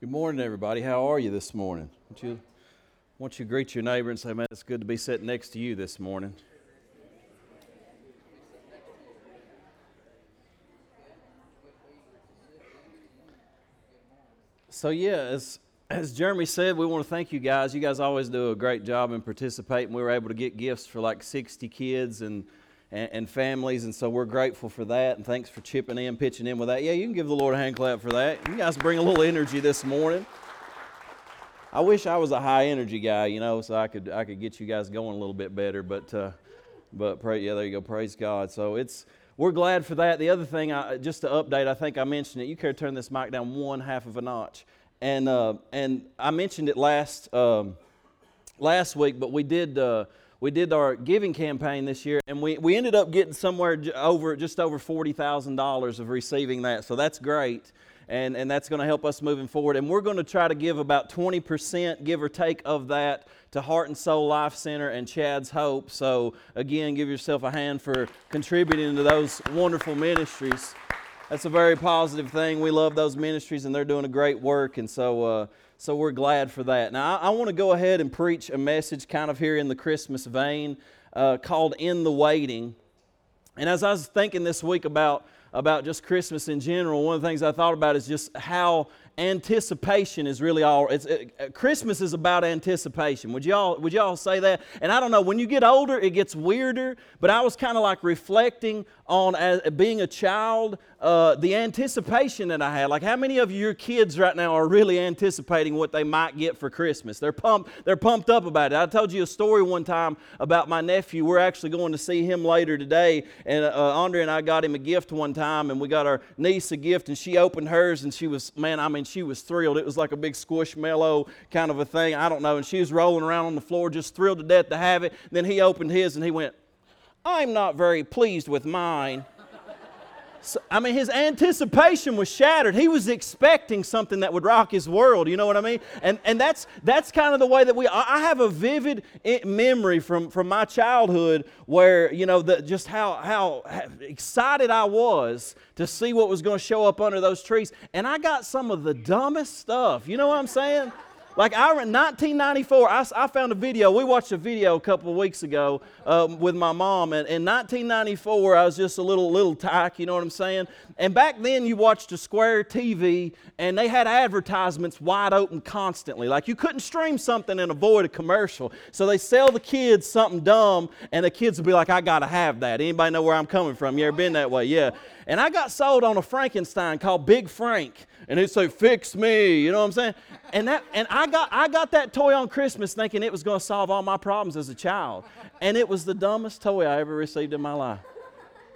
Good morning, everybody. How are you this morning? Won't you, won't you greet your neighbor and say, man, it's good to be sitting next to you this morning. So, yeah, as, as Jeremy said, we want to thank you guys. You guys always do a great job in participating. We were able to get gifts for like 60 kids and and, and, families. And so we're grateful for that. And thanks for chipping in, pitching in with that. Yeah, you can give the Lord a hand clap for that. You guys bring a little energy this morning. I wish I was a high energy guy, you know, so I could I could get you guys going a little bit better. But uh, but pray, yeah, there you go. Praise God. So it's we're glad for that. The other thing, I, just to update, I think I mentioned it. You could turn this mic down one half of a notch, and uh, and I mentioned it last um, last week, but we did. Uh, we did our giving campaign this year, and we, we ended up getting somewhere over just over $40,000 of receiving that. So that's great. And, and that's going to help us moving forward. And we're going to try to give about 20%, give or take, of that to Heart and Soul Life Center and Chad's Hope. So, again, give yourself a hand for contributing to those wonderful ministries. That's a very positive thing. We love those ministries, and they're doing a great work. And so, uh, so we're glad for that. Now, I, I want to go ahead and preach a message kind of here in the Christmas vein uh, called In the Waiting. And as I was thinking this week about, about just Christmas in general, one of the things I thought about is just how anticipation is really all it's it, uh, christmas is about anticipation would y'all would y'all say that and i don't know when you get older it gets weirder but i was kind of like reflecting on as, being a child uh, the anticipation that i had like how many of your kids right now are really anticipating what they might get for christmas they're pumped they're pumped up about it i told you a story one time about my nephew we're actually going to see him later today and uh, andre and i got him a gift one time and we got our niece a gift and she opened hers and she was man i mean she was thrilled. It was like a big squishmallow kind of a thing. I don't know. And she was rolling around on the floor, just thrilled to death to have it. Then he opened his and he went, I'm not very pleased with mine. So, I mean, his anticipation was shattered. He was expecting something that would rock his world. You know what I mean? And, and that's, that's kind of the way that we, I have a vivid memory from, from my childhood where, you know, the, just how, how excited I was to see what was going to show up under those trees. And I got some of the dumbest stuff. You know what I'm saying? Like I, in 1994, I, I, found a video. We watched a video a couple of weeks ago um, with my mom, and in 1994, I was just a little little tyke. You know what I'm saying? And back then, you watched a square TV, and they had advertisements wide open constantly. Like you couldn't stream something and avoid a commercial. So they sell the kids something dumb, and the kids would be like, "I gotta have that." Anybody know where I'm coming from? You ever been that way? Yeah. And I got sold on a Frankenstein called Big Frank and he'd say, "Fix me," you know what I'm saying? And that, and I got, I got that toy on Christmas thinking it was going to solve all my problems as a child, and it was the dumbest toy I ever received in my life.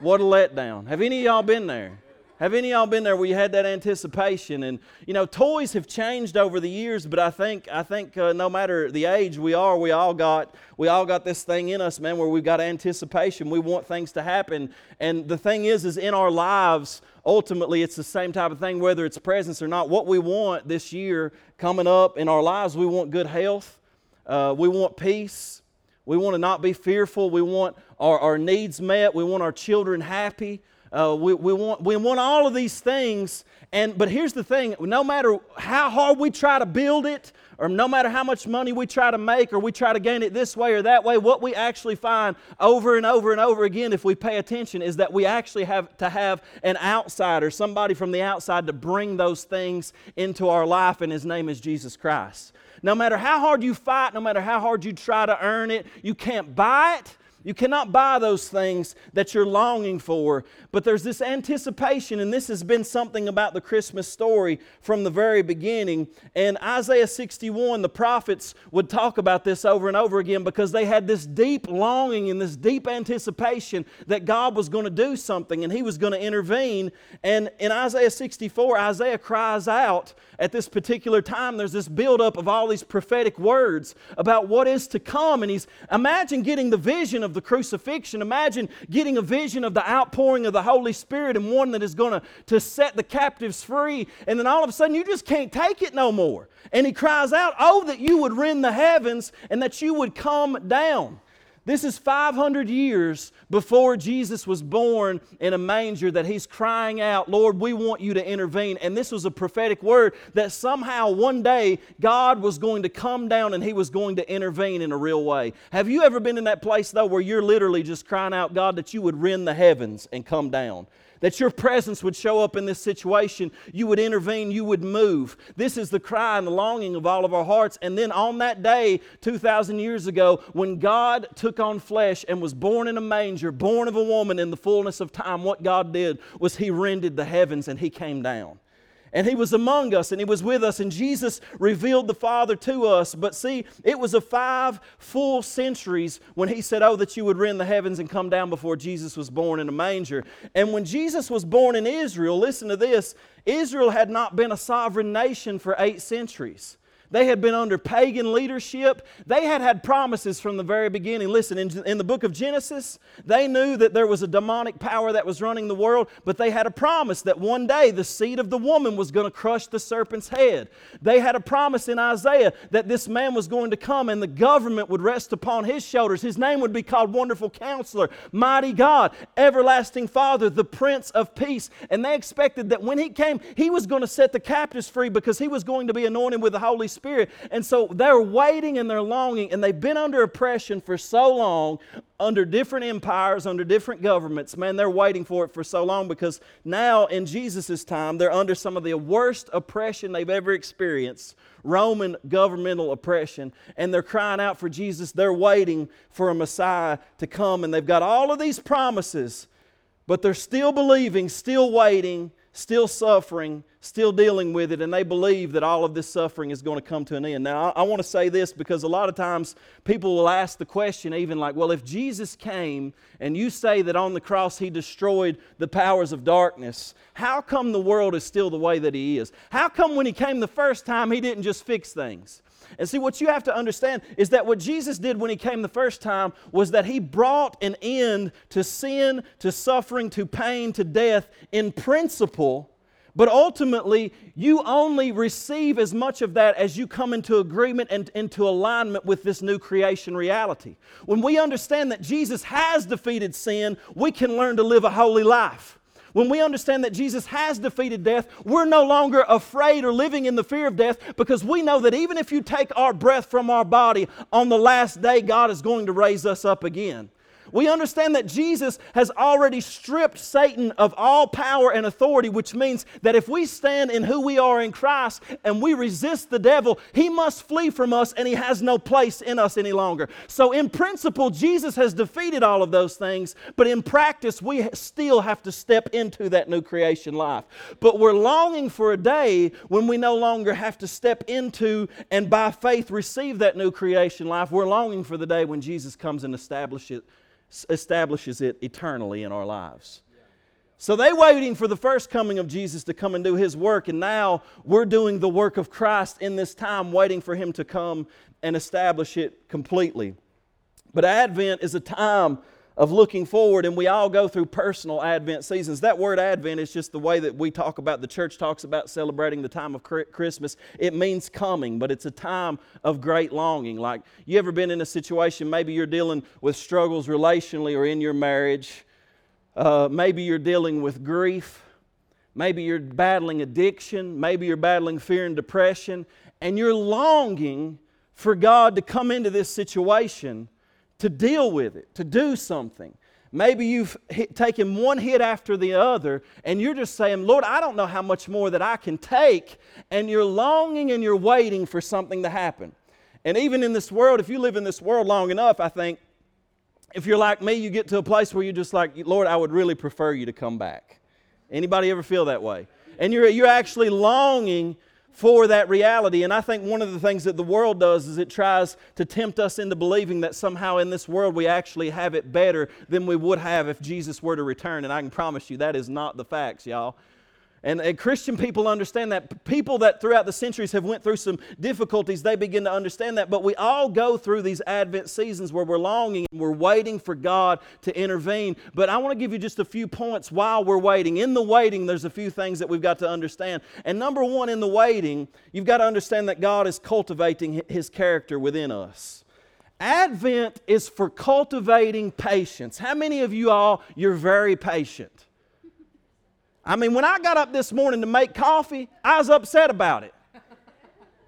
What a letdown! Have any of y'all been there? Have any of y'all been there where you had that anticipation? And you know, toys have changed over the years, but I think I think uh, no matter the age we are, we all got we all got this thing in us, man, where we've got anticipation. We want things to happen, and the thing is, is in our lives, ultimately, it's the same type of thing, whether it's presence or not. What we want this year coming up in our lives, we want good health, uh, we want peace. We want to not be fearful. We want our, our needs met. We want our children happy. Uh, we, we, want, we want all of these things. And, but here's the thing no matter how hard we try to build it, or no matter how much money we try to make, or we try to gain it this way or that way, what we actually find over and over and over again, if we pay attention, is that we actually have to have an outsider, somebody from the outside, to bring those things into our life, and his name is Jesus Christ. No matter how hard you fight, no matter how hard you try to earn it, you can't buy it you cannot buy those things that you're longing for, but there's this anticipation, and this has been something about the Christmas story from the very beginning. And Isaiah 61, the prophets would talk about this over and over again because they had this deep longing and this deep anticipation that God was going to do something and He was going to intervene. And in Isaiah 64, Isaiah cries out at this particular time. There's this buildup of all these prophetic words about what is to come. And he's imagine getting the vision of the crucifixion. Imagine getting a vision of the outpouring of the Holy Spirit and one that is going to, to set the captives free. And then all of a sudden you just can't take it no more. And he cries out, Oh, that you would rend the heavens and that you would come down. This is 500 years before Jesus was born in a manger that he's crying out, Lord, we want you to intervene. And this was a prophetic word that somehow one day God was going to come down and he was going to intervene in a real way. Have you ever been in that place, though, where you're literally just crying out, God, that you would rend the heavens and come down? That your presence would show up in this situation. You would intervene, you would move. This is the cry and the longing of all of our hearts. And then on that day, 2,000 years ago, when God took on flesh and was born in a manger, born of a woman in the fullness of time, what God did was He rended the heavens and He came down and he was among us and he was with us. And jesus revealed the father to us. But see it was a five full centuries when he said oh that you would rend the heavens and come down before jesus was born in a manger. And when jesus was born in israel listen to this israel had not been a sovereign nation for eight centuries they had been under pagan leadership. They had had promises from the very beginning. Listen, in, in, the book of Genesis, they knew that there was a demonic power that was running the world, but they had a promise that one day the seed of the woman was going to crush the serpent's head. They had a promise in Isaiah that this man was going to come and the government would rest upon his shoulders. His name would be called Wonderful Counselor, Mighty God, Everlasting Father, the Prince of Peace. And they expected that when he came, he was going to set the captives free because he was going to be anointed with the Holy Spirit. And so they're waiting and they're longing, and they've been under oppression for so long, under different empires, under different governments. Man, they're waiting for it for so long because now in Jesus' time, they're under some of the worst oppression they've ever experienced Roman governmental oppression. And they're crying out for Jesus. They're waiting for a Messiah to come, and they've got all of these promises, but they're still believing, still waiting still suffering, still dealing with it, and they believe that all of this suffering is going to come to an end. Now, I, I, want to say this because a lot of times people will ask the question, even like, well, if Jesus came and you say that on the cross he destroyed the powers of darkness, how come the world is still the way that he is? How come when he came the first time he didn't just fix things? And see, what you have to understand is that what Jesus did when He came the first time was that He brought an end to sin, to suffering, to pain, to death in principle. But ultimately, you only receive as much of that as you come into agreement and into alignment with this new creation reality. When we understand that Jesus has defeated sin, we can learn to live a holy life. When we understand that Jesus has defeated death, we're no longer afraid or living in the fear of death because we know that even if you take our breath from our body, on the last day, God is going to raise us up again. We understand that Jesus has already stripped Satan of all power and authority, which means that if we stand in who we are in Christ and we resist the devil, he must flee from us and he has no place in us any longer. So, in principle, Jesus has defeated all of those things, but in practice, we still have to step into that new creation life. But we're longing for a day when we no longer have to step into and by faith receive that new creation life. We're longing for the day when Jesus comes and establishes it establishes it eternally in our lives. So they waiting for the first coming of Jesus to come and do his work, and now we're doing the work of Christ in this time, waiting for him to come and establish it completely. But Advent is a time of looking forward, and we all go through personal Advent seasons. That word Advent is just the way that we talk about, the church talks about celebrating the time of Christmas. It means coming, but it's a time of great longing. Like, you ever been in a situation, maybe you're dealing with struggles relationally or in your marriage, uh, maybe you're dealing with grief, maybe you're battling addiction, maybe you're battling fear and depression, and you're longing for God to come into this situation to deal with it, to do something. Maybe you've hit, taken one hit after the other, and you're just saying, Lord, I don't know how much more that I can take. And you're longing and you're waiting for something to happen. And even in this world, if you live in this world long enough, I think, if you're like me, you get to a place where you're just like, Lord, I would really prefer you to come back. Anybody ever feel that way? And you're, you're actually longing for that reality. And I think one of the things that the world does is it tries to tempt us into believing that somehow in this world we actually have it better than we would have if Jesus were to return. And I can promise you that is not the facts, y'all. And, and, Christian people understand that. People that throughout the centuries have went through some difficulties, they begin to understand that. But we all go through these Advent seasons where we're longing and we're waiting for God to intervene. But I want to give you just a few points while we're waiting. In the waiting, there's a few things that we've got to understand. And number one, in the waiting, you've got to understand that God is cultivating His character within us. Advent is for cultivating patience. How many of you all, you're very patient? I mean, when I got up this morning to make coffee, I was upset about it.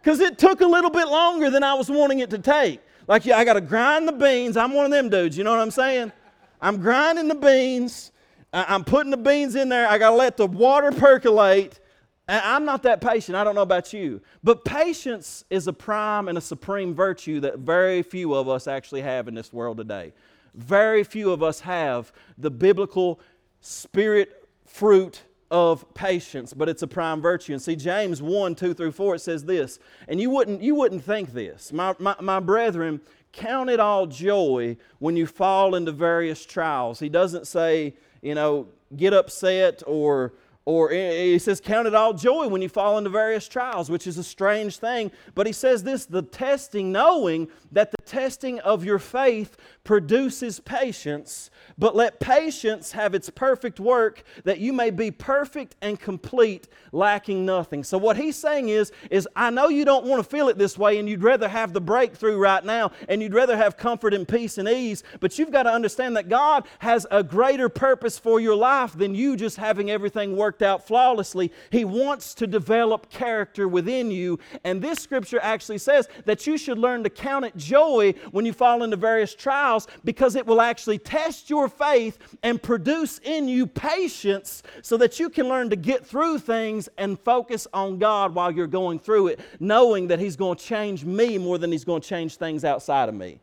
Because it took a little bit longer than I was wanting it to take. Like, yeah, I got to grind the beans. I'm one of them dudes, you know what I'm saying? I'm grinding the beans. I'm putting the beans in there. I got to let the water percolate. And I'm not that patient. I don't know about you. But patience is a prime and a supreme virtue that very few of us actually have in this world today. Very few of us have the biblical spirit fruit of patience, but it's a prime virtue. And see, James 1, 2 through 4, it says this, and you wouldn't, you wouldn't think this. My, my, my brethren, count it all joy when you fall into various trials. He doesn't say, you know, get upset or or he says, Count it all joy when you fall into various trials, which is a strange thing. But he says this the testing, knowing that the testing of your faith produces patience, but let patience have its perfect work, that you may be perfect and complete, lacking nothing. So what he's saying is, is I know you don't want to feel it this way, and you'd rather have the breakthrough right now, and you'd rather have comfort and peace and ease, but you've got to understand that God has a greater purpose for your life than you just having everything worked out flawlessly. He wants to develop character within you, and this scripture actually says that you should learn to count it joy when you fall into various trials because it will actually test your your faith and produce in you patience so that you can learn to get through things and focus on God while you're going through it, knowing that He's going to change me more than He's going to change things outside of me.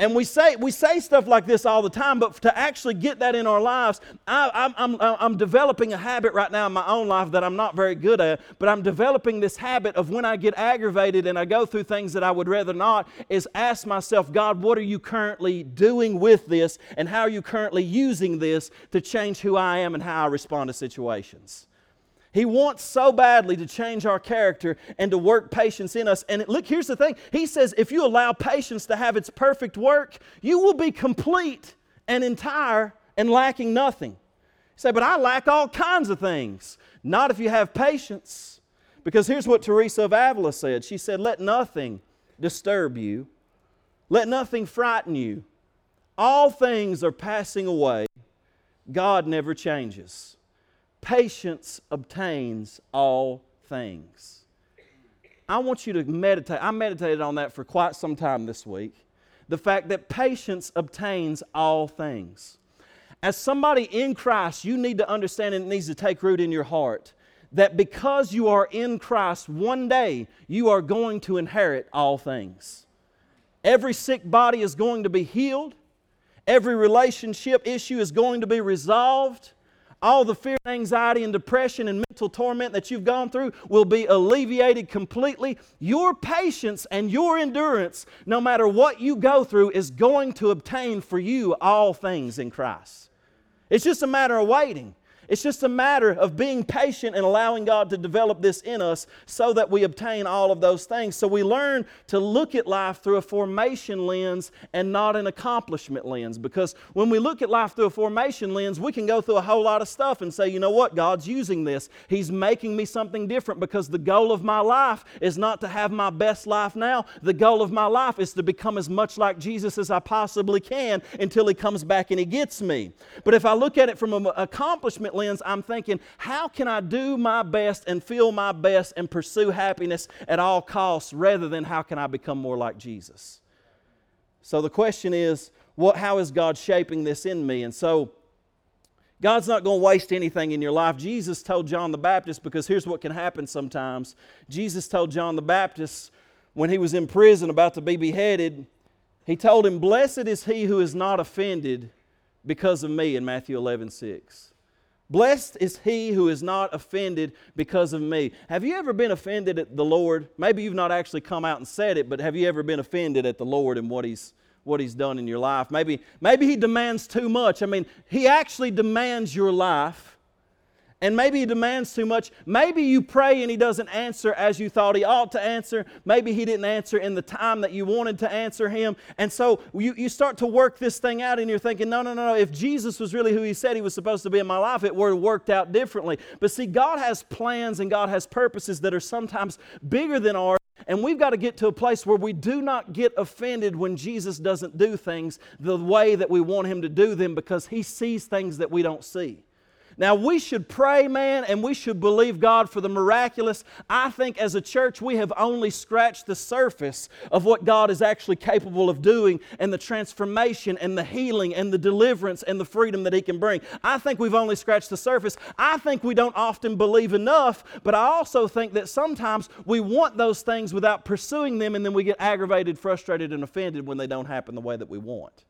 And we say, we say stuff like this all the time, but to actually get that in our lives, I, am I'm, I'm, I'm developing a habit right now in my own life that I'm not very good at, but I'm developing this habit of when I get aggravated and I go through things that I would rather not, is ask myself, God, what are you currently doing with this, and how are you currently using this to change who I am and how I respond to situations? He wants so badly to change our character and to work patience in us. And look, here's the thing He says, if you allow patience to have its perfect work, you will be complete and entire and lacking nothing. You say, but I lack all kinds of things. Not if you have patience. Because here's what Teresa of Avila said She said, Let nothing disturb you, let nothing frighten you. All things are passing away, God never changes patience obtains all things. I want you to meditate. I meditated on that for quite some time this week. The fact that patience obtains all things. As somebody in Christ, you need to understand, and it needs to take root in your heart, that because you are in Christ, one day you are going to inherit all things. Every sick body is going to be healed, every relationship issue is going to be resolved all the fear, anxiety, and depression and mental torment that you've gone through will be alleviated completely. Your patience and your endurance, no matter what you go through, is going to obtain for you all things in Christ. It's just a matter of waiting. It's just a matter of being patient and allowing God to develop this in us so that we obtain all of those things. So we learn to look at life through a formation lens and not an accomplishment lens. Because when we look at life through a formation lens, we can go through a whole lot of stuff and say, you know what, God's using this. He's making me something different because the goal of my life is not to have my best life now. The goal of my life is to become as much like Jesus as I possibly can until He comes back and He gets me. But if I look at it from an accomplishment lens, I'm thinking, how can I do my best and feel my best and pursue happiness at all costs rather than how can I become more like Jesus? So the question is, what, how is God shaping this in me? And so, God's not going to waste anything in your life. Jesus told John the Baptist, because here's what can happen sometimes. Jesus told John the Baptist when he was in prison about to be beheaded, he told him, Blessed is he who is not offended because of me in Matthew 11 6. Blessed is he who is not offended because of me. Have you ever been offended at the Lord? Maybe you've not actually come out and said it, but have you ever been offended at the Lord and what he's what he's done in your life? Maybe maybe he demands too much. I mean, he actually demands your life and maybe he demands too much. Maybe you pray and he doesn't answer as you thought he ought to answer. Maybe he didn't answer in the time that you wanted to answer him. And so you, you start to work this thing out and you're thinking, no, no, no, no. If Jesus was really who he said he was supposed to be in my life, it would have worked out differently. But see, God has plans and God has purposes that are sometimes bigger than ours And we've got to get to a place where we do not get offended when Jesus doesn't do things the way that we want Him to do them because He sees things that we don't see. Now, we should pray, man, and we should believe God for the miraculous. I think as a church, we have only scratched the surface of what God is actually capable of doing and the transformation and the healing and the deliverance and the freedom that He can bring. I think we've only scratched the surface. I think we don't often believe enough, but I also think that sometimes we want those things without pursuing them, and then we get aggravated, frustrated, and offended when they don't happen the way that we want.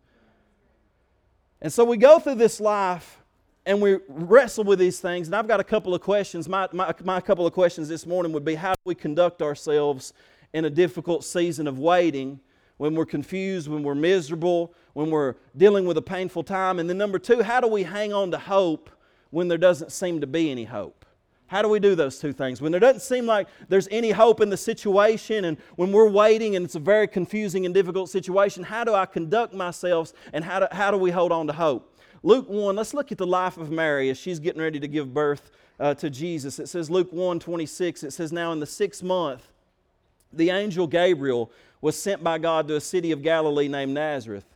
And so we go through this life and we wrestle with these things. And I've got a couple of questions. My, my, my couple of questions this morning would be how do we conduct ourselves in a difficult season of waiting when we're confused, when we're miserable, when we're dealing with a painful time? And then, number two, how do we hang on to hope when there doesn't seem to be any hope? How do we do those two things? When there doesn't seem like there's any hope in the situation, and when we're waiting and it's a very confusing and difficult situation, how do I conduct myself and how do, how do we hold on to hope? Luke 1, let's look at the life of Mary as she's getting ready to give birth uh, to Jesus. It says, Luke 1 26, it says, Now in the sixth month, the angel Gabriel was sent by God to a city of Galilee named Nazareth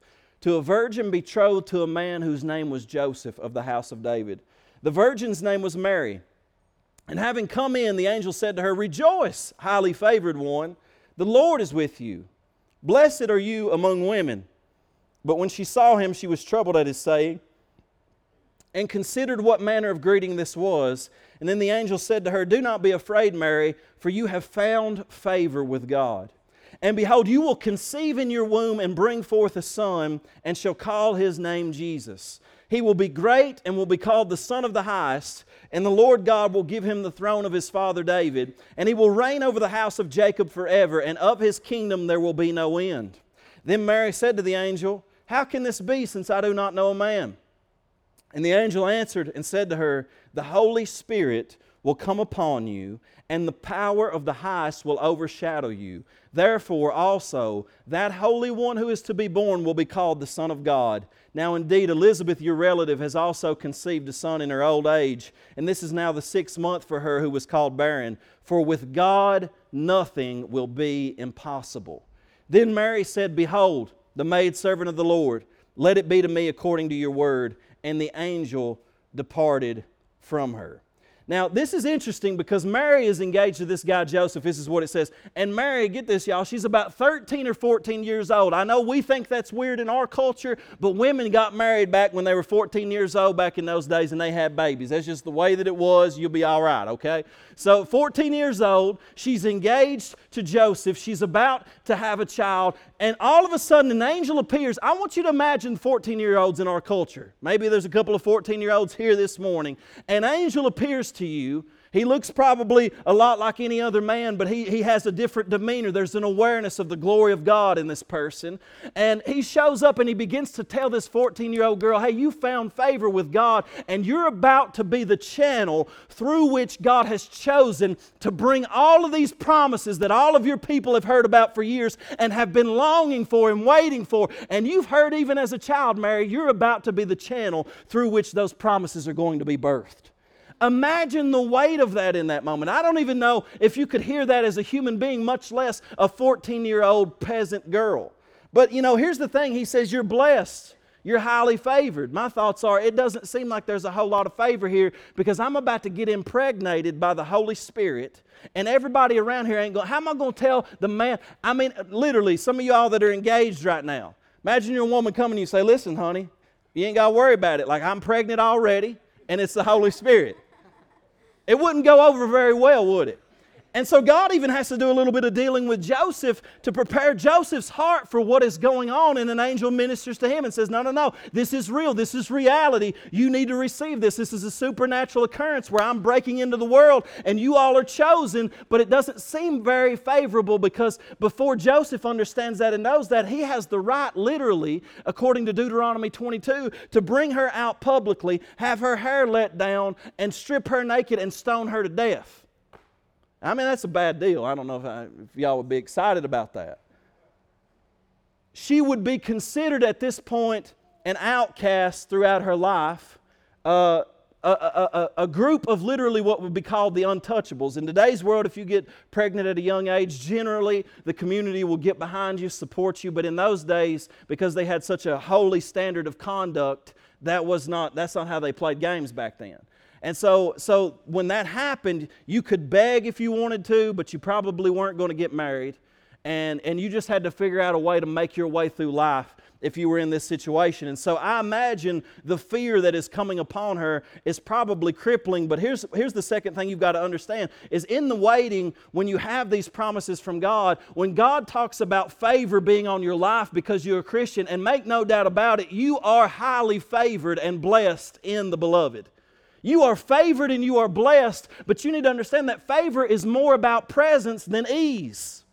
to a virgin betrothed to a man whose name was Joseph of the house of David. The virgin's name was Mary. And having come in, the angel said to her, Rejoice, highly favored one, the Lord is with you. Blessed are you among women. But when she saw him, she was troubled at his saying and considered what manner of greeting this was. And then the angel said to her, Do not be afraid, Mary, for you have found favor with God. And behold, you will conceive in your womb and bring forth a son, and shall call his name Jesus. He will be great and will be called the Son of the Highest, and the Lord God will give him the throne of his father David, and he will reign over the house of Jacob forever, and of his kingdom there will be no end. Then Mary said to the angel, How can this be, since I do not know a man? And the angel answered and said to her, The Holy Spirit will come upon you, and the power of the highest will overshadow you. Therefore, also, that Holy One who is to be born will be called the Son of God. Now, indeed, Elizabeth, your relative, has also conceived a son in her old age, and this is now the sixth month for her who was called barren. For with God, nothing will be impossible. Then Mary said, Behold, the maidservant of the Lord, let it be to me according to your word and the angel departed from her. Now, this is interesting because Mary is engaged to this guy Joseph. This is what it says. And Mary, get this, y'all, she's about 13 or 14 years old. I know we think that's weird in our culture, but women got married back when they were 14 years old back in those days and they had babies. That's just the way that it was. You'll be all right, okay? So, 14 years old, she's engaged to Joseph. She's about to have a child. And all of a sudden, an angel appears. I want you to imagine 14 year olds in our culture. Maybe there's a couple of 14 year olds here this morning. An angel appears to you he looks probably a lot like any other man, but he, he has a different demeanor. There's an awareness of the glory of God in this person. And he shows up and he begins to tell this 14 year old girl, Hey, you found favor with God, and you're about to be the channel through which God has chosen to bring all of these promises that all of your people have heard about for years and have been longing for and waiting for. And you've heard even as a child, Mary, you're about to be the channel through which those promises are going to be birthed. Imagine the weight of that in that moment. I don't even know if you could hear that as a human being, much less a 14 year old peasant girl. But you know, here's the thing He says, You're blessed. You're highly favored. My thoughts are, it doesn't seem like there's a whole lot of favor here because I'm about to get impregnated by the Holy Spirit, and everybody around here ain't going, how am I going to tell the man? I mean, literally, some of y'all that are engaged right now, imagine you're woman coming and you say, listen, honey, you ain't got to worry about it. Like, I'm pregnant already, and it's the Holy Spirit. It wouldn't go over very well, would it? And so God even has to do a little bit of dealing with Joseph to prepare Joseph's heart for what is going on. And an angel ministers to him and says, No, no, no, this is real. This is reality. You need to receive this. This is a supernatural occurrence where I'm breaking into the world and you all are chosen. But it doesn't seem very favorable because before Joseph understands that and knows that, he has the right, literally, according to Deuteronomy 22, to bring her out publicly, have her hair let down, and strip her naked and stone her to death. I mean, that's a bad deal. I don't know if, I, if y'all would be excited about that. She would be considered at this point an outcast throughout her life. Uh, a, a, a, group of literally what would be called the untouchables. In today's world, if you get pregnant at a young age, generally the community will get behind you, support you. But in those days, because they had such a holy standard of conduct, that was not, that's not how they played games back then. And so, so when that happened, you could beg if you wanted to, but you probably weren't going to get married. And, and you just had to figure out a way to make your way through life if you were in this situation. And so I imagine the fear that is coming upon her is probably crippling. But here's, here's the second thing you've got to understand is in the waiting, when you have these promises from God, when God talks about favor being on your life because you're a Christian, and make no doubt about it, you are highly favored and blessed in the beloved. You are favored and you are blessed, but you need to understand that favor is more about presence than ease.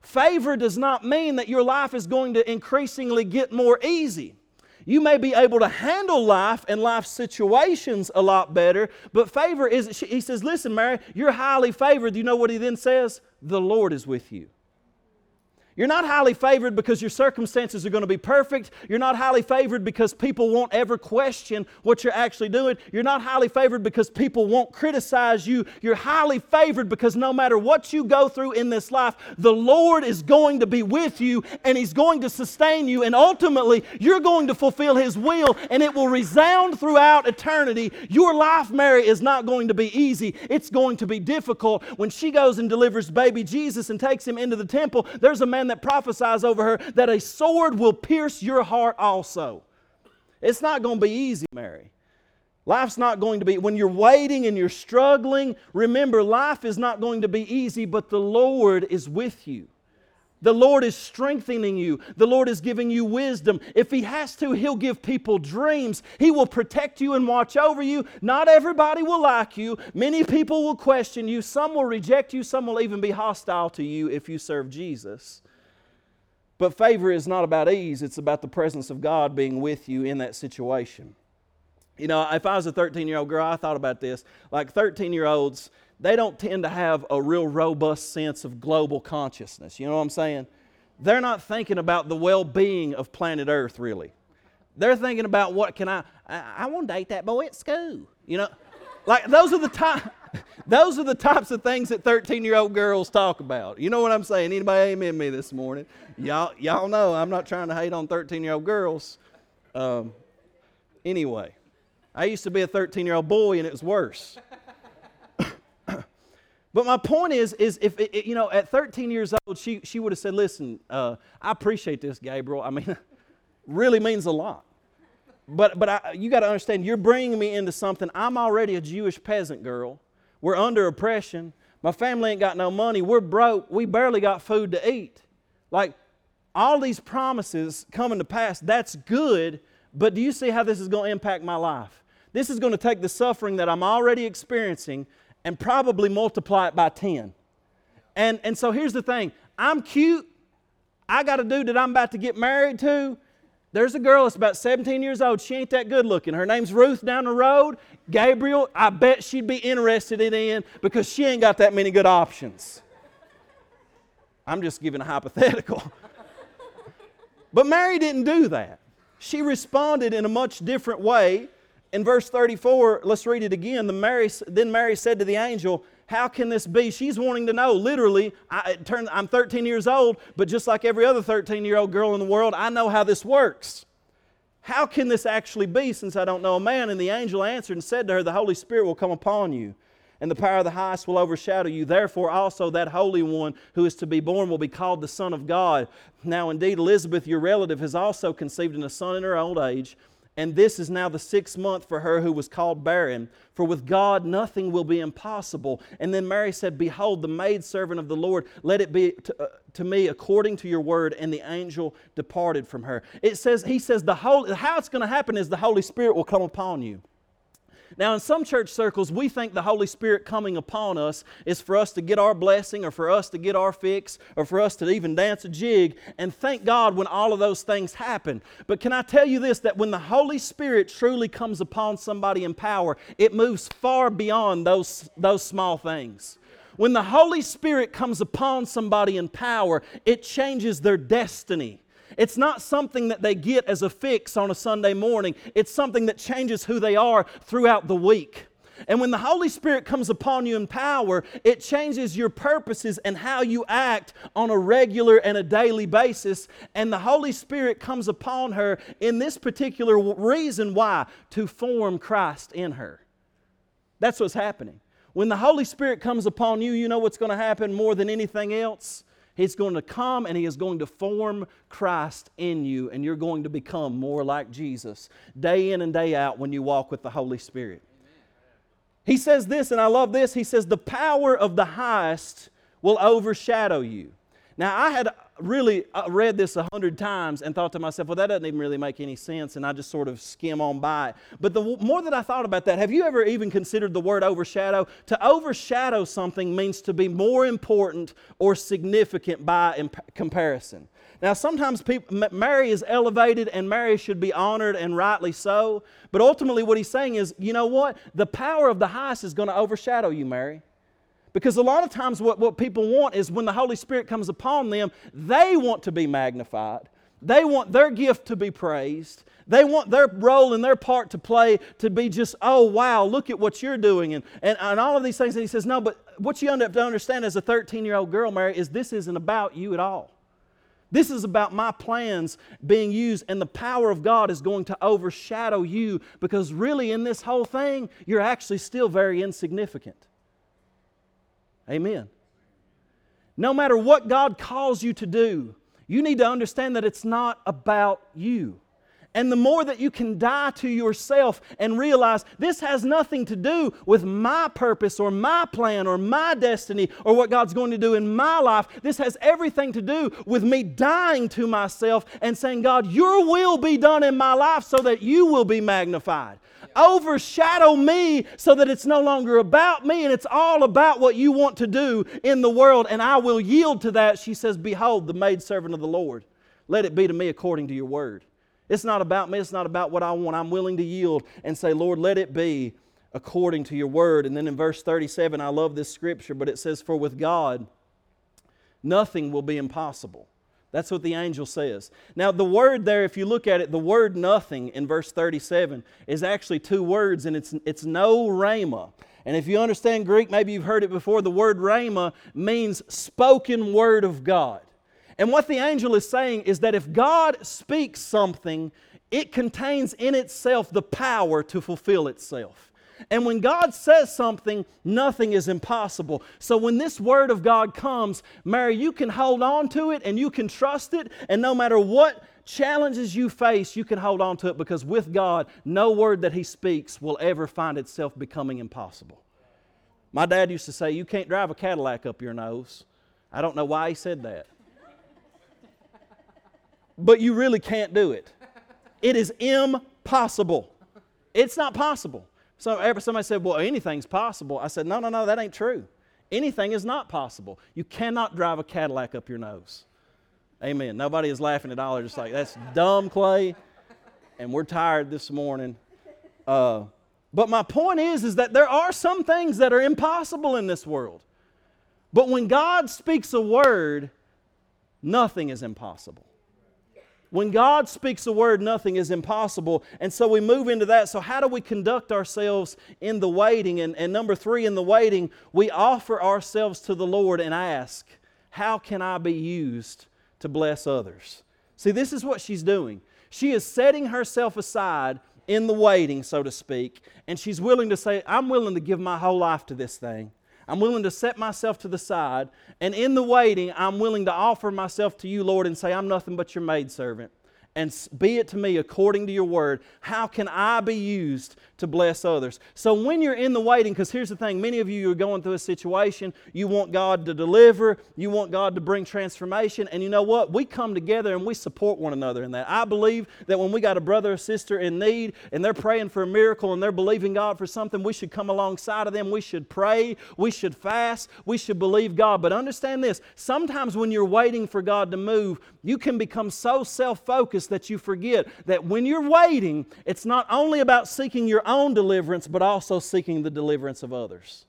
Favor does not mean that your life is going to increasingly get more easy. You may be able to handle life and life situations a lot better, but favor is, he says, listen, Mary, you're highly favored. Do You know what he then says? The Lord is with you. You're not highly favored because your circumstances are going to be perfect. You're not highly favored because people won't ever question what you're actually doing. You're not highly favored because people won't criticize you. You're highly favored because no matter what you go through in this life, the Lord is going to be with you and He's going to sustain you. And ultimately, you're going to fulfill His will and it will resound throughout eternity. Your life, Mary, is not going to be easy. It's going to be difficult. When she goes and delivers baby Jesus and takes him into the temple, there's a man that prophesies over her that a sword will pierce your heart also. It's not going to be easy, Mary. Life's not going to be, when you're waiting and you're struggling, remember, life is not going to be easy, but the Lord is with you. The Lord is strengthening you. The Lord is giving you wisdom. If He has to, He'll give people dreams. He will protect you and watch over you. Not everybody will like you. Many people will question you. Some will reject you. Some will even be hostile to you if you serve Jesus. But favor is not about ease, it's about the presence of God being with you in that situation. You know, if I was a 13 year old girl, I thought about this. Like 13 year olds, they don't tend to have a real robust sense of global consciousness. You know what I'm saying? They're not thinking about the well being of planet Earth, really. They're thinking about what can I, I, I want to date that boy at school. You know, like those are the time. Those are the types of things that 13 year old girls talk about. You know what I'm saying? Anybody amen me this morning? Y'all, y'all know I'm not trying to hate on 13 year old girls. Um, anyway, I used to be a 13 year old boy and it was worse. but my point is, is if it, you know, at 13 years old, she, she would have said, "Listen, uh, I appreciate this, Gabriel. I mean, really means a lot. But but I, you got to understand, you're bringing me into something. I'm already a Jewish peasant girl. We're under oppression. My family ain't got no money. We're broke. We barely got food to eat. Like all these promises coming to pass, that's good, but do you see how this is going to impact my life? This is going to take the suffering that I'm already experiencing and probably multiply it by 10. And, and so here's the thing I'm cute. I got a dude that I'm about to get married to. There's a girl that's about 17 years old. She ain't that good looking. Her name's Ruth down the road. Gabriel, I bet she'd be interested in because she ain't got that many good options. I'm just giving a hypothetical. but Mary didn't do that. She responded in a much different way. In verse 34, let's read it again. The Mary, then Mary said to the angel, how can this be? She's wanting to know. Literally, I, turn, I'm 13 years old, but just like every other 13 year old girl in the world, I know how this works. How can this actually be since I don't know a man? And the angel answered and said to her, The Holy Spirit will come upon you, and the power of the highest will overshadow you. Therefore, also that Holy One who is to be born will be called the Son of God. Now, indeed, Elizabeth, your relative, has also conceived in a son in her old age. And this is now the sixth month for her who was called barren. For with God nothing will be impossible. And then Mary said, Behold, the maidservant of the Lord, let it be to, uh, to, me according to your word. And the angel departed from her. It says, He says, the Holy, how it's going to happen is the Holy Spirit will come upon you. Now, in some church circles, we think the Holy Spirit coming upon us is for us to get our blessing or for us to get our fix or for us to even dance a jig. And thank God when all of those things happen. But can I tell you this that when the Holy Spirit truly comes upon somebody in power, it moves far beyond those, those small things. When the Holy Spirit comes upon somebody in power, it changes their destiny. It's not something that they get as a fix on a Sunday morning. It's something that changes who they are throughout the week. And when the Holy Spirit comes upon you in power, it changes your purposes and how you act on a regular and a daily basis. And the Holy Spirit comes upon her in this particular reason why? To form Christ in her. That's what's happening. When the Holy Spirit comes upon you, you know what's going to happen more than anything else? He's going to come and He is going to form Christ in you, and you're going to become more like Jesus day in and day out when you walk with the Holy Spirit. He says this, and I love this. He says, The power of the highest will overshadow you. Now, I had really read this a hundred times and thought to myself, well, that doesn't even really make any sense, and I just sort of skim on by. But the more that I thought about that, have you ever even considered the word overshadow? To overshadow something means to be more important or significant by imp- comparison. Now, sometimes people, Mary is elevated and Mary should be honored and rightly so. But ultimately, what he's saying is, you know what? The power of the highest is going to overshadow you, Mary. Because a lot of times, what, what people want is when the Holy Spirit comes upon them, they want to be magnified. They want their gift to be praised. They want their role and their part to play to be just, oh, wow, look at what you're doing, and, and, and all of these things. And he says, no, but what you have to understand as a 13 year old girl, Mary, is this isn't about you at all. This is about my plans being used, and the power of God is going to overshadow you because, really, in this whole thing, you're actually still very insignificant. Amen. No matter what God calls you to do, you need to understand that it's not about you. And the more that you can die to yourself and realize this has nothing to do with my purpose or my plan or my destiny or what God's going to do in my life, this has everything to do with me dying to myself and saying, God, your will be done in my life so that you will be magnified. Overshadow me so that it's no longer about me and it's all about what you want to do in the world, and I will yield to that. She says, Behold, the maidservant of the Lord. Let it be to me according to your word. It's not about me, it's not about what I want. I'm willing to yield and say, Lord, let it be according to your word. And then in verse 37, I love this scripture, but it says, For with God, nothing will be impossible. That's what the angel says. Now, the word there, if you look at it, the word nothing in verse 37 is actually two words, and it's, it's no rhema. And if you understand Greek, maybe you've heard it before, the word rhema means spoken word of God. And what the angel is saying is that if God speaks something, it contains in itself the power to fulfill itself. And when God says something, nothing is impossible. So when this word of God comes, Mary, you can hold on to it and you can trust it. And no matter what challenges you face, you can hold on to it because with God, no word that He speaks will ever find itself becoming impossible. My dad used to say, You can't drive a Cadillac up your nose. I don't know why he said that but you really can't do it. It is impossible. It's not possible. So somebody said, Well, anything's possible. I said, No, no, no, that ain't true. Anything is not possible. You cannot drive a Cadillac up your nose. Amen. Nobody is laughing at all. They're just like, That's dumb, Clay. And we're tired this morning. Uh, but my point is, is that there are some things that are impossible in this world. But when God speaks a word, nothing is impossible. When God speaks a word, nothing is impossible. And so we move into that. So, how do we conduct ourselves in the waiting? And, and number three, in the waiting, we offer ourselves to the Lord and ask, How can I be used to bless others? See, this is what she's doing. She is setting herself aside in the waiting, so to speak, and she's willing to say, I'm willing to give my whole life to this thing. I'm willing to set myself to the side. And in the waiting, I'm willing to offer myself to you, Lord, and say, I'm nothing but your maidservant and be it to me according to your word. How can I be used to bless others? So when you're in the waiting, because here's the thing many of you are going through a situation, you want God to deliver, you want God to bring transformation, and you know what? We come together and we support one another in that. I believe that when we got a brother or sister in need and they're praying for a miracle and they're believing God for something, we should come alongside of them. We should pray, we should fast, we should believe God. But understand this sometimes when you're waiting for God to move, you can become so self focused that you forget that when you're waiting, it's not only about seeking your own deliverance, but also seeking the deliverance of others.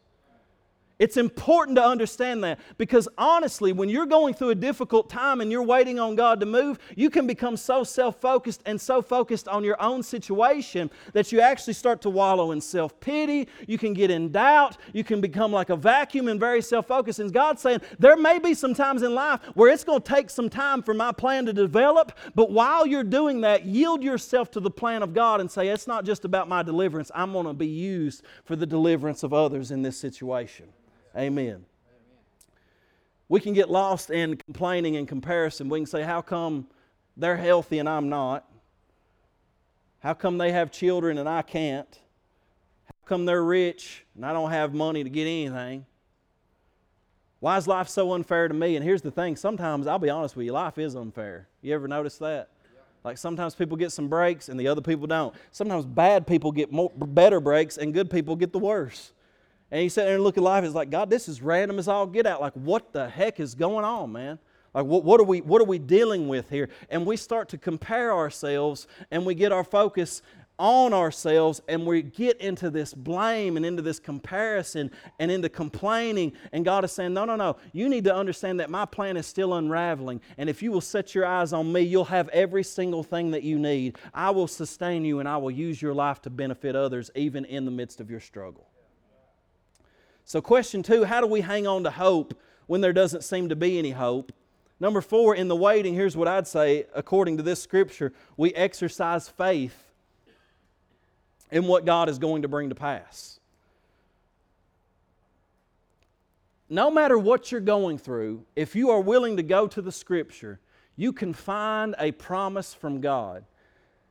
It's important to understand that because honestly, when you're going through a difficult time and you're waiting on God to move, you can become so self focused and so focused on your own situation that you actually start to wallow in self pity. You can get in doubt. You can become like a vacuum and very self focused. And God's saying, there may be some times in life where it's going to take some time for my plan to develop, but while you're doing that, yield yourself to the plan of God and say, it's not just about my deliverance. I'm going to be used for the deliverance of others in this situation. Amen. We can get lost in complaining and comparison. We can say, How come they're healthy and I'm not? How come they have children and I can't? How come they're rich and I don't have money to get anything? Why is life so unfair to me? And here's the thing sometimes, I'll be honest with you, life is unfair. You ever notice that? Like sometimes people get some breaks and the other people don't. Sometimes bad people get more, better breaks and good people get the worse. And he sat there and looked at life. It's like, God, this is random as all get out. Like, what the heck is going on, man? Like, what, what, are we, what are we dealing with here? And we start to compare ourselves and we get our focus on ourselves and we get into this blame and into this comparison and into complaining. And God is saying, No, no, no. You need to understand that my plan is still unraveling. And if you will set your eyes on me, you'll have every single thing that you need. I will sustain you and I will use your life to benefit others, even in the midst of your struggle. So, question two how do we hang on to hope when there doesn't seem to be any hope? Number four, in the waiting, here's what I'd say according to this scripture we exercise faith in what God is going to bring to pass. No matter what you're going through, if you are willing to go to the scripture, you can find a promise from God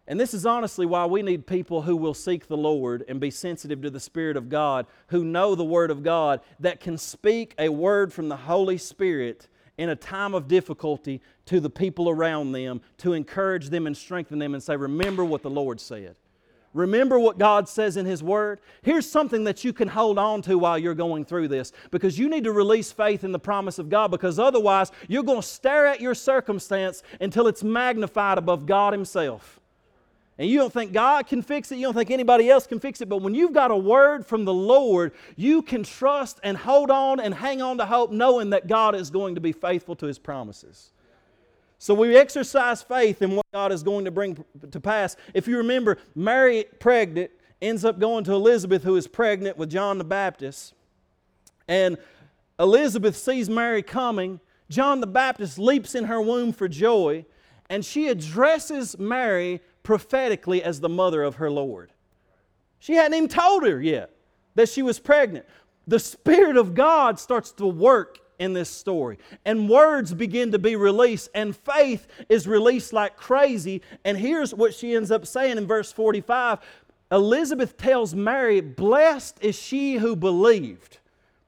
and this is honestly why we need people who will seek the Lord and be sensitive to the Spirit of God, who know the Word of God, that can speak a word from the Holy Spirit in a time of difficulty to the people around them to encourage them and strengthen them and say, Remember what the Lord said. Remember what God says in His Word. Here's something that you can hold on to while you're going through this because you need to release faith in the promise of God because otherwise you're going to stare at your circumstance until it's magnified above God Himself and you don't think God can fix it, you don't think anybody else can fix it, but when you've got a word from the Lord, you can trust and hold on and hang on to hope, knowing that God is going to be faithful to His promises. So we exercise faith in what God is going to bring to pass. If you remember, Mary, pregnant, ends up going to Elizabeth, who is pregnant with John the Baptist. And Elizabeth sees Mary coming. John the Baptist leaps in her womb for joy, and she addresses Mary prophetically as the mother of her Lord. She hadn't even told her yet that she was pregnant. The Spirit of God starts to work in this story, and words begin to be released, and faith is released like crazy. And here's what she ends up saying in verse 45 Elizabeth tells Mary, Blessed is she who believed.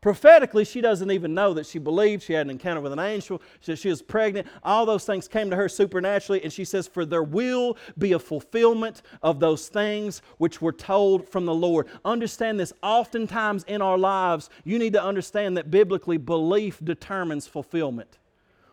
Prophetically, she doesn't even know that she believed. She had an encounter with an angel. She, she was pregnant. All those things came to her supernaturally. And she says, For there will be a fulfillment of those things which were told from the Lord. Understand this. Oftentimes in our lives, you need to understand that biblically, belief determines fulfillment.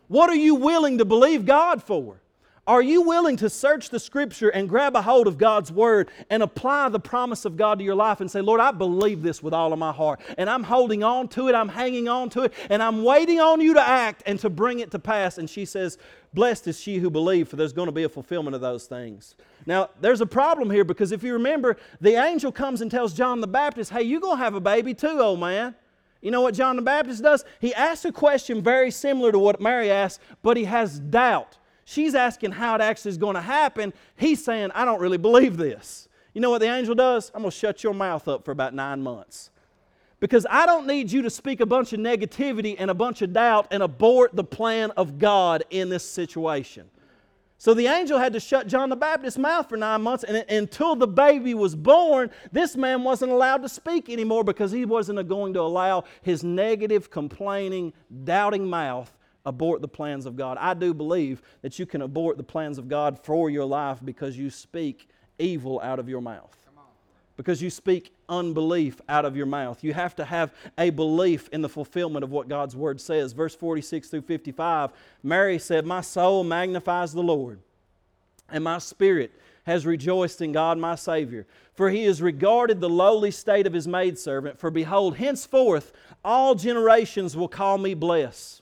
What are you willing to believe God for? Are you willing to search the scripture and grab a hold of God's word and apply the promise of God to your life and say, Lord, I believe this with all of my heart, and I'm holding on to it, I'm hanging on to it, and I'm waiting on you to act and to bring it to pass? And she says, Blessed is she who believed, for there's going to be a fulfillment of those things. Now, there's a problem here because if you remember, the angel comes and tells John the Baptist, Hey, you're going to have a baby too, old man. You know what John the Baptist does? He asks a question very similar to what Mary asked, but he has doubt. She's asking how it actually is going to happen. He's saying, I don't really believe this. You know what the angel does? I'm going to shut your mouth up for about nine months. Because I don't need you to speak a bunch of negativity and a bunch of doubt and abort the plan of God in this situation. So the angel had to shut John the Baptist's mouth for nine months, and until the baby was born, this man wasn't allowed to speak anymore because he wasn't going to allow his negative, complaining, doubting mouth abort the plans of God. I do believe that you can abort the plans of God for your life because you speak evil out of your mouth. Because you speak unbelief out of your mouth. You have to have a belief in the fulfillment of what God's word says. Verse 46 through 55 Mary said, My soul magnifies the Lord, and my spirit has rejoiced in God my Savior. For he has regarded the lowly state of his maidservant. For behold, henceforth all generations will call me blessed.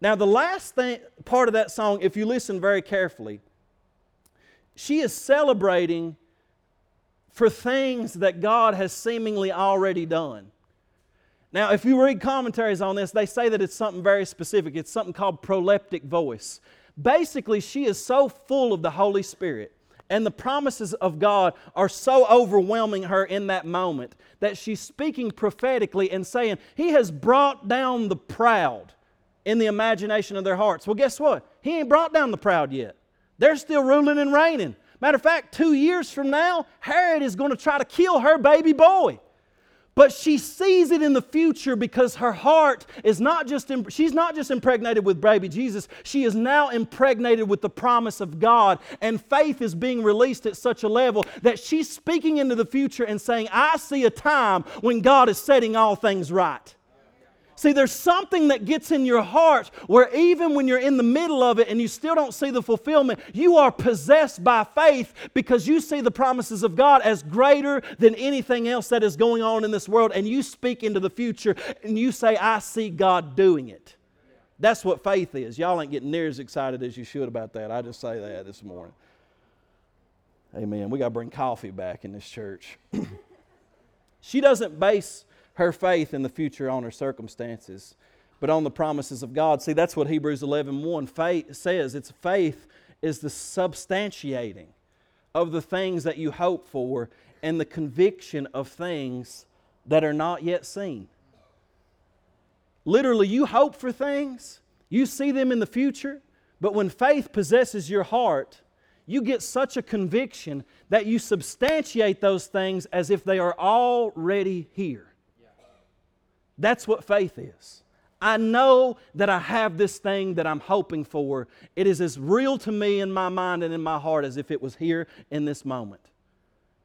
Now, the last thing, part of that song, if you listen very carefully, she is celebrating for things that God has seemingly already done. Now, if you read commentaries on this, they say that it's something very specific. It's something called proleptic voice. Basically, she is so full of the Holy Spirit and the promises of God are so overwhelming her in that moment that she's speaking prophetically and saying, He has brought down the proud in the imagination of their hearts. Well, guess what? He ain't brought down the proud yet. They're still ruling and reigning. Matter of fact, two years from now, Herod is going to try to kill her baby boy. But she sees it in the future because her heart is not just, she's not just impregnated with baby Jesus, she is now impregnated with the promise of God. And faith is being released at such a level that she's speaking into the future and saying, I see a time when God is setting all things right. See, there's something that gets in your heart where even when you're in the middle of it and you still don't see the fulfillment, you are possessed by faith because you see the promises of God as greater than anything else that is going on in this world. And you speak into the future and you say, I see God doing it. That's what faith is. Y'all ain't getting near as excited as you should about that. I just say that this morning. Amen. We got to bring coffee back in this church. she doesn't base her faith in the future on her circumstances, but on the promises of God. See, that's what Hebrews 11 1 faith says. It's faith is the substantiating of the things that you hope for and the conviction of things that are not yet seen. Literally, you hope for things, you see them in the future, but when faith possesses your heart, you get such a conviction that you substantiate those things as if they are already here. That's what faith is. I know that I have this thing that I'm hoping for. It is as real to me in my mind and in my heart as if it was here in this moment.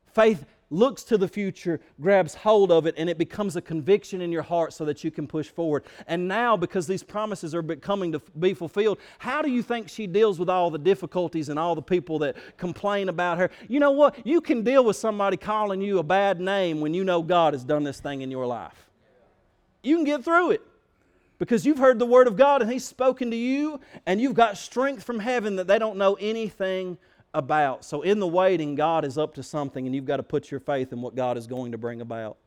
Faith looks to the future, grabs hold of it, and it becomes a conviction in your heart so that you can push forward. And now, because these promises are becoming to be fulfilled, how do you think she deals with all the difficulties and all the people that complain about her? You know what? You can deal with somebody calling you a bad name when you know God has done this thing in your life you can get through it because you've heard the Word of God and He's spoken to you, and you've got strength from heaven that they don't know anything about. So, in the waiting, God is up to something, and you've got to put your faith in what God is going to bring about.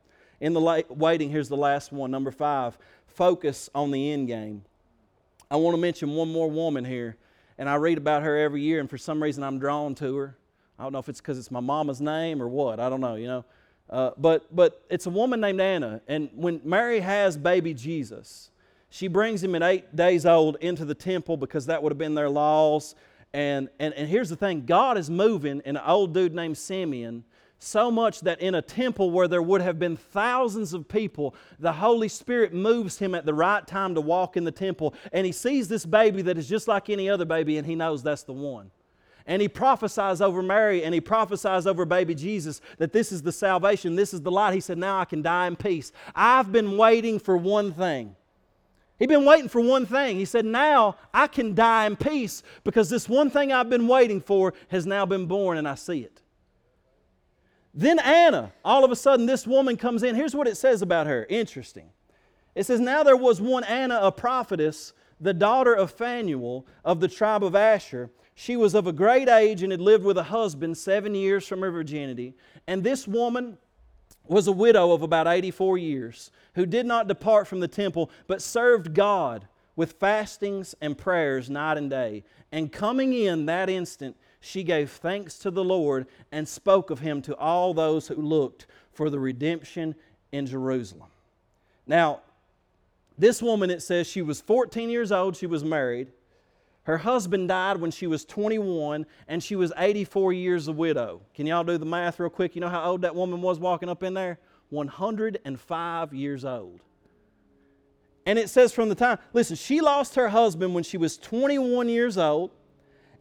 In the waiting, here's the last one, number five focus on the end game. I want to mention one more woman here, and I read about her every year, and for some reason I'm drawn to her. I don't know if it's because it's my mama's name or what. I don't know, you know. Uh, but, but it's a woman named Anna, and when Mary has baby Jesus, she brings him at eight days old into the temple because that would have been their laws. And, and, and here's the thing God is moving in an old dude named Simeon so much that in a temple where there would have been thousands of people, the Holy Spirit moves him at the right time to walk in the temple. And he sees this baby that is just like any other baby, and he knows that's the one. And he prophesies over Mary and he prophesies over baby Jesus that this is the salvation, this is the light. He said, Now I can die in peace. I've been waiting for one thing. He'd been waiting for one thing. He said, Now I can die in peace because this one thing I've been waiting for has now been born and I see it. Then Anna, all of a sudden, this woman comes in. Here's what it says about her. Interesting. It says, Now there was one Anna, a prophetess, the daughter of Phanuel of the tribe of Asher she was of a great age and had lived with a husband seven years from her virginity. And this woman was a widow of about 84 years who did not depart from the temple, but served God with fastings and prayers night and day. And coming in that instant, she gave thanks to the Lord and spoke of him to all those who looked for the redemption in Jerusalem. Now, this woman, it says she was 14 years old, she was married. Her husband died when she was 21, and she was 84 years a widow. Can y'all do the math real quick? You know how old that woman was walking up in there? 105 years old. And it says from the time, listen, she lost her husband when she was 21 years old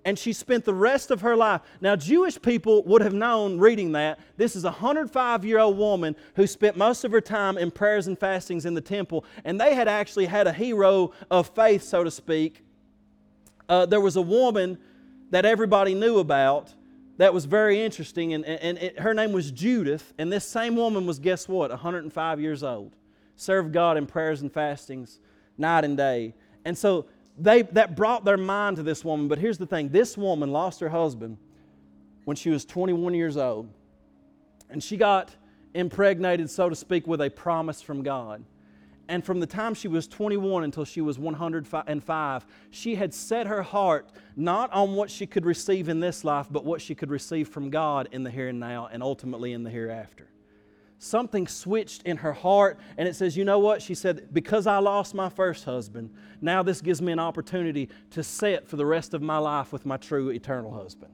and she spent the rest of her life. Now, Jewish people would have known reading that this is a 105 year old woman who spent most of her time in prayers and fastings in the temple, and they had actually had a hero of faith, so to speak. Uh, there was a woman that everybody knew about that was very interesting, and, and it, her name was Judith, and this same woman was, guess what, 105 years old. Served God in prayers and fastings night and day. And so they, that brought their mind to this woman. But here's the thing this woman lost her husband when she was 21 years old. And she got impregnated, so to speak, with a promise from God. And from the time she was 21 until she was 105, she had set her heart not on what she could receive in this life, but what she could receive from God in the here and now and ultimately in the hereafter something switched in her heart, and it says, You know what? She said, Because I lost my first husband, now this gives me an opportunity to set for the rest of my life with my true eternal husband.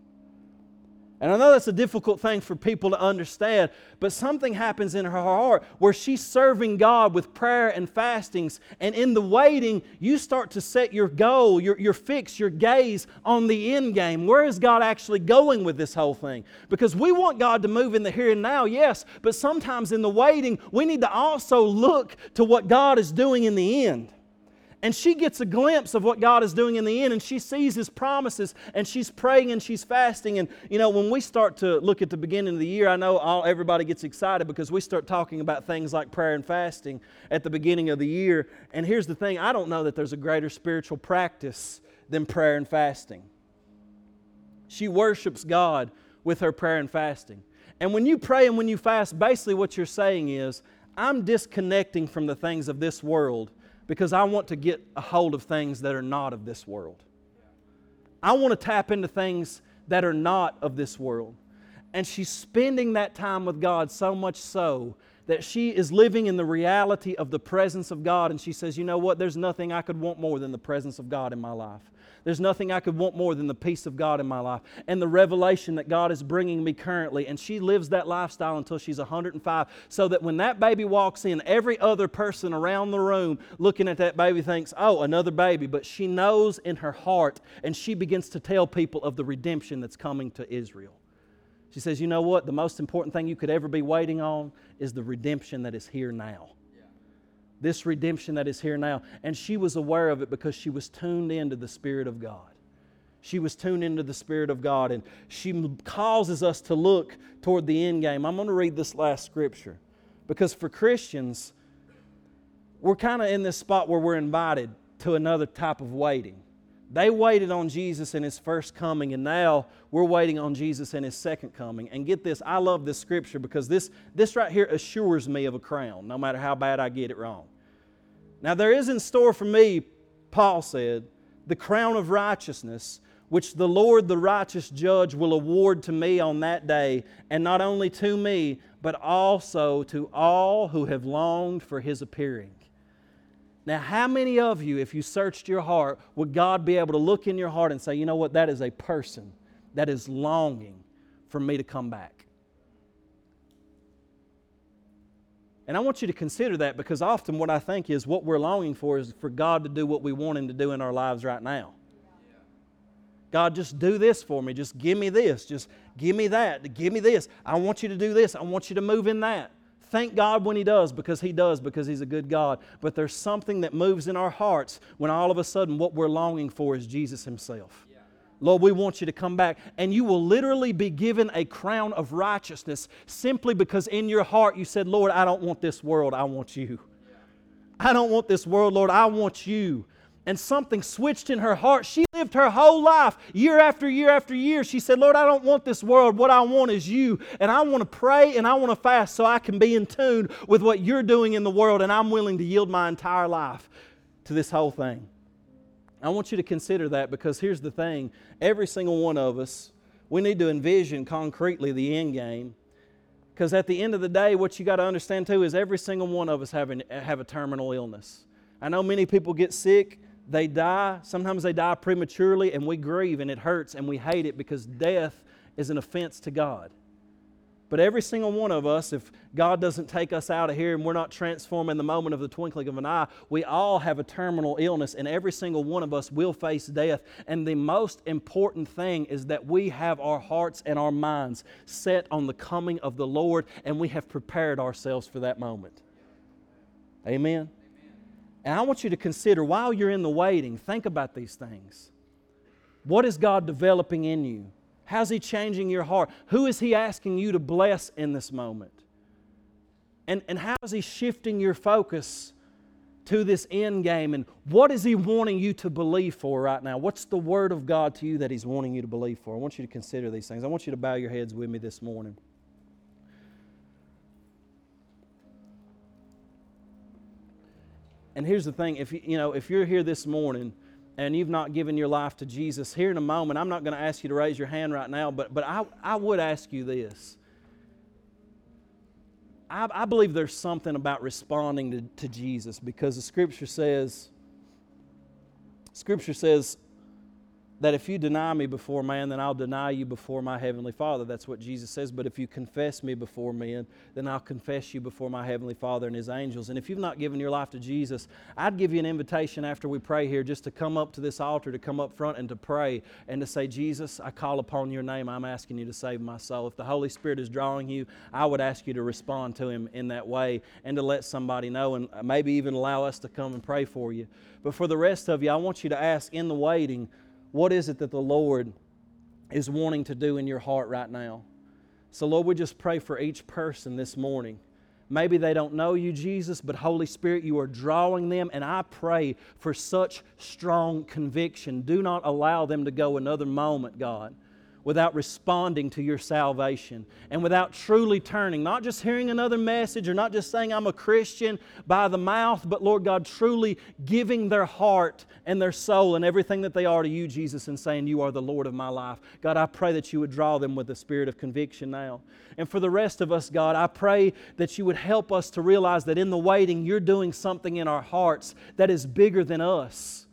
And I know that's a difficult thing for people to understand, but something happens in her heart where she's serving God with prayer and fastings. And in the waiting, you start to set your goal, your, your fix, your gaze on the end game. Where is God actually going with this whole thing? Because we want God to move in the here and now, yes, but sometimes in the waiting, we need to also look to what God is doing in the end. And she gets a glimpse of what God is doing in the end, and she sees His promises, and she's praying and she's fasting. And you know, when we start to look at the beginning of the year, I know all, everybody gets excited because we start talking about things like prayer and fasting at the beginning of the year. And here's the thing I don't know that there's a greater spiritual practice than prayer and fasting. She worships God with her prayer and fasting. And when you pray and when you fast, basically what you're saying is, I'm disconnecting from the things of this world because I want to get a hold of things that are not of this world. I want to tap into things that are not of this world. And she's spending that time with God so much so that she is living in the reality of the presence of God. And she says, You know what? There's nothing I could want more than the presence of God in my life. There's nothing I could want more than the peace of God in my life and the revelation that God is bringing me currently. And she lives that lifestyle until she's 105, so that when that baby walks in, every other person around the room looking at that baby thinks, oh, another baby. But she knows in her heart, and she begins to tell people of the redemption that's coming to Israel. She says, You know what? The most important thing you could ever be waiting on is the redemption that is here now this redemption that is here now. And she was aware of it because she was tuned into the Spirit of God. She was tuned into the Spirit of God, and she causes us to look toward the end game. I'm going to read this last scripture because for Christians, we're kind of in this spot where we're invited to another type of waiting. They waited on Jesus in his first coming, and now we're waiting on Jesus in his second coming. And get this, I love this scripture because this, this right here assures me of a crown, no matter how bad I get it wrong. Now, there is in store for me, Paul said, the crown of righteousness, which the Lord, the righteous judge, will award to me on that day, and not only to me, but also to all who have longed for his appearing. Now, how many of you, if you searched your heart, would God be able to look in your heart and say, you know what, that is a person that is longing for me to come back? And I want you to consider that because often what I think is what we're longing for is for God to do what we want Him to do in our lives right now. God, just do this for me. Just give me this. Just give me that. Give me this. I want you to do this. I want you to move in that. Thank God when He does because He does because He's a good God. But there's something that moves in our hearts when all of a sudden what we're longing for is Jesus Himself. Lord, we want you to come back. And you will literally be given a crown of righteousness simply because in your heart you said, Lord, I don't want this world, I want you. I don't want this world, Lord, I want you and something switched in her heart. She lived her whole life, year after year after year. She said, Lord, I don't want this world. What I want is you. And I want to pray and I want to fast so I can be in tune with what you're doing in the world. And I'm willing to yield my entire life to this whole thing. I want you to consider that because here's the thing every single one of us, we need to envision concretely the end game. Because at the end of the day, what you got to understand too is every single one of us have, an, have a terminal illness. I know many people get sick they die. Sometimes they die prematurely, and we grieve, and it hurts, and we hate it because death is an offense to God. But every single one of us, if God doesn't take us out of here and we're not transformed in the moment of the twinkling of an eye, we all have a terminal illness, and every single one of us will face death. And the most important thing is that we have our hearts and our minds set on the coming of the Lord, and we have prepared ourselves for that moment. Amen? And I want you to consider while you're in the waiting, think about these things. What is God developing in you? How's He changing your heart? Who is He asking you to bless in this moment? And, and how is He shifting your focus to this end game? And what is He wanting you to believe for right now? What's the Word of God to you that He's wanting you to believe for? I want you to consider these things. I want you to bow your heads with me this morning. And here's the thing if you, know, if you're here this morning and you've not given your life to Jesus, here in a moment, I'm not going to ask you to raise your hand right now, but, but I, I would ask you this. I, I believe there's something about responding to, to Jesus because the Scripture says, Scripture says, that if you deny me before man, then I'll deny you before my heavenly Father. That's what Jesus says. But if you confess me before men, then I'll confess you before my heavenly Father and his angels. And if you've not given your life to Jesus, I'd give you an invitation after we pray here just to come up to this altar, to come up front and to pray and to say, Jesus, I call upon your name. I'm asking you to save my soul. If the Holy Spirit is drawing you, I would ask you to respond to him in that way and to let somebody know and maybe even allow us to come and pray for you. But for the rest of you, I want you to ask in the waiting, what is it that the Lord is wanting to do in your heart right now? So, Lord, we just pray for each person this morning. Maybe they don't know you, Jesus, but Holy Spirit, you are drawing them, and I pray for such strong conviction. Do not allow them to go another moment, God without responding to your salvation and without truly turning, not just hearing another message or not just saying, I'm a Christian by the mouth, but Lord God, truly giving their heart and their soul and everything that they are to you, Jesus, and saying, You are the Lord of my life. God, I pray that you would draw them with the spirit of conviction now. And for the rest of us, God, I pray that you would help us to realize that in the waiting, you're doing something in our hearts that is bigger than us.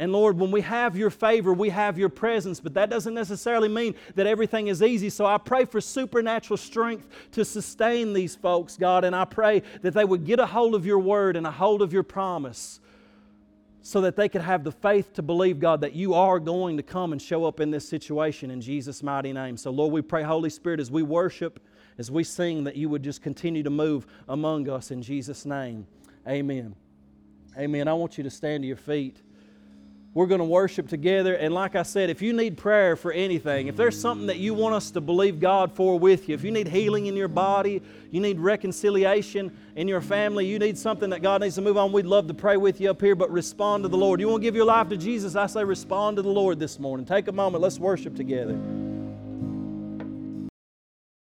And Lord, when we have your favor, we have your presence, but that doesn't necessarily mean that everything is easy. So I pray for supernatural strength to sustain these folks, God, and I pray that they would get a hold of your word and a hold of your promise so that they could have the faith to believe, God, that you are going to come and show up in this situation in Jesus' mighty name. So, Lord, we pray, Holy Spirit, as we worship, as we sing, that you would just continue to move among us in Jesus' name. Amen. Amen. I want you to stand to your feet. We're going to worship together. And like I said, if you need prayer for anything, if there's something that you want us to believe God for with you, if you need healing in your body, you need reconciliation in your family, you need something that God needs to move on, we'd love to pray with you up here, but respond to the Lord. You want to give your life to Jesus? I say respond to the Lord this morning. Take a moment. Let's worship together.